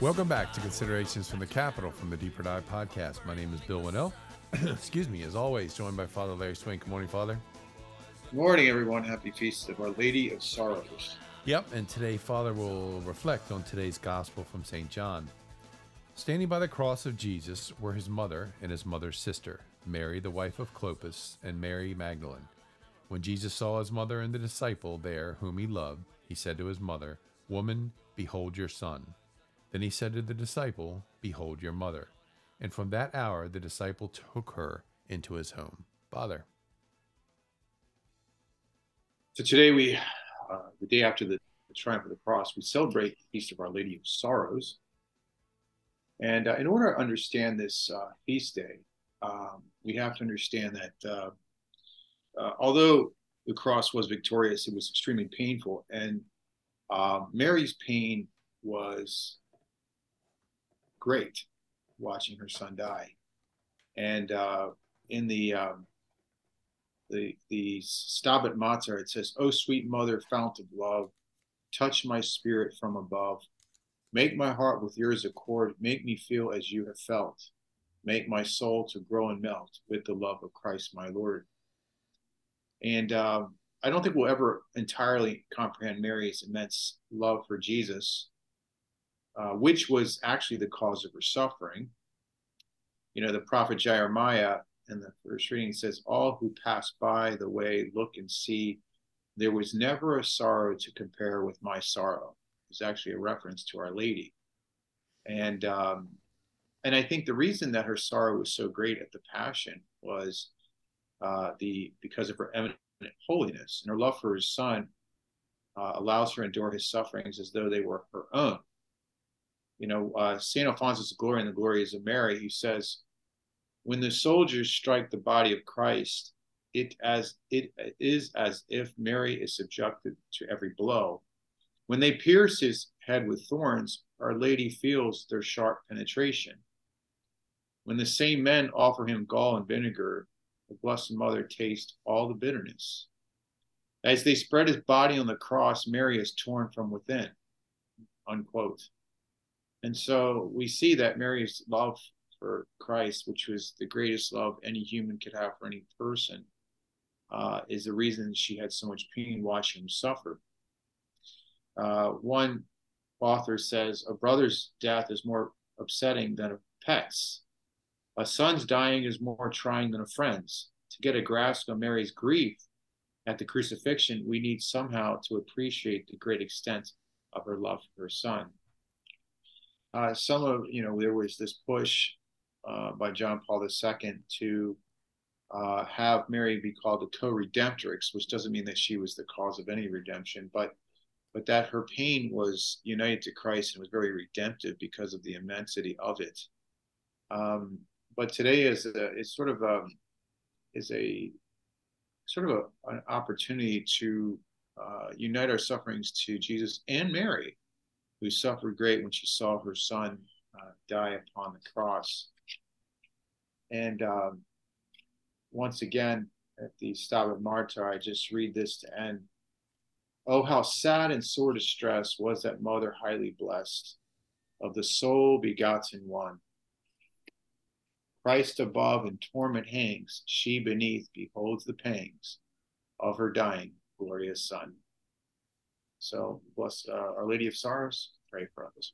Welcome back to Considerations from the Capitol from the Deeper Dive podcast. My name is Bill Wannall. Excuse me, as always, joined by Father Larry Swain. Good morning, Father. Good morning, everyone. Happy Feast of Our Lady of Sorrows. Yep, and today, Father will reflect on today's Gospel from St. John. Standing by the cross of Jesus were his mother and his mother's sister, Mary, the wife of Clopas, and Mary Magdalene. When Jesus saw his mother and the disciple there whom he loved, he said to his mother, Woman, behold your son. Then he said to the disciple, Behold your mother. And from that hour the disciple took her into his home. Father. So today we, uh, the day after the, the, triumph of the cross, we celebrate the Feast of Our Lady of Sorrows. And uh, in order to understand this uh, feast day, um, we have to understand that uh, uh, although the cross was victorious, it was extremely painful. And uh, Mary's pain was great watching her son die. And uh, in the um, the the Stabat Mater, it says, "O sweet mother, fount of love, touch my spirit from above. Make my heart with yours accord. Make me feel as you have felt. Make my soul to grow and melt with the love of Christ my Lord." And um, I don't think we'll ever entirely comprehend Mary's immense love for Jesus uh, which was actually the cause of her suffering. You know, the prophet Jeremiah in the first reading says, All who pass by the way look and see, there was never a sorrow to compare with my sorrow. It's actually a reference to Our Lady. And um, and I think the reason that her sorrow was so great at the Passion was uh, the because of her eminent holiness and her love for his son uh, allows her to endure his sufferings as though they were her own you know, uh, St. Alphonsus Liguori and the Glories of Mary, he says, when the soldiers strike the body of Christ, it as it is as if Mary is subjected to every blow. When they pierce his head with thorns, Our Lady feels their sharp penetration. When the same men offer him gall and vinegar, the Blessed Mother tastes all the bitterness. As they spread his body on the cross, Mary is torn from within. Unquote. And so we see that Mary's love for Christ, which was the greatest love any human could have for any person, uh, is the reason she had so much pain watching him suffer. Uh, one author says a brother's death is more upsetting than a pet's. A son's dying is more trying than a friend's. To get a grasp on Mary's grief at the crucifixion, we need somehow to appreciate the great extent of her love for her son uh, some of you know there was this push uh, by John Paul II to uh, have Mary be called the co-redemptrix, which doesn't mean that she was the cause of any redemption, but but that her pain was united to Christ and was very redemptive because of the immensity of it. Um, but today is a, is sort of a, um, is a sort of a, an opportunity to uh, unite our sufferings to Jesus and Mary who suffered great when she saw her son uh, die upon the cross. And um, once again, at the Stabat Mater, I just read this to end. Oh, how sad and sore distress was that mother highly blessed, of the soul begotten one. Christ above in torment hangs, she beneath beholds the pangs of her dying glorious son. So bless uh, Our Lady of Sorrows, pray for us.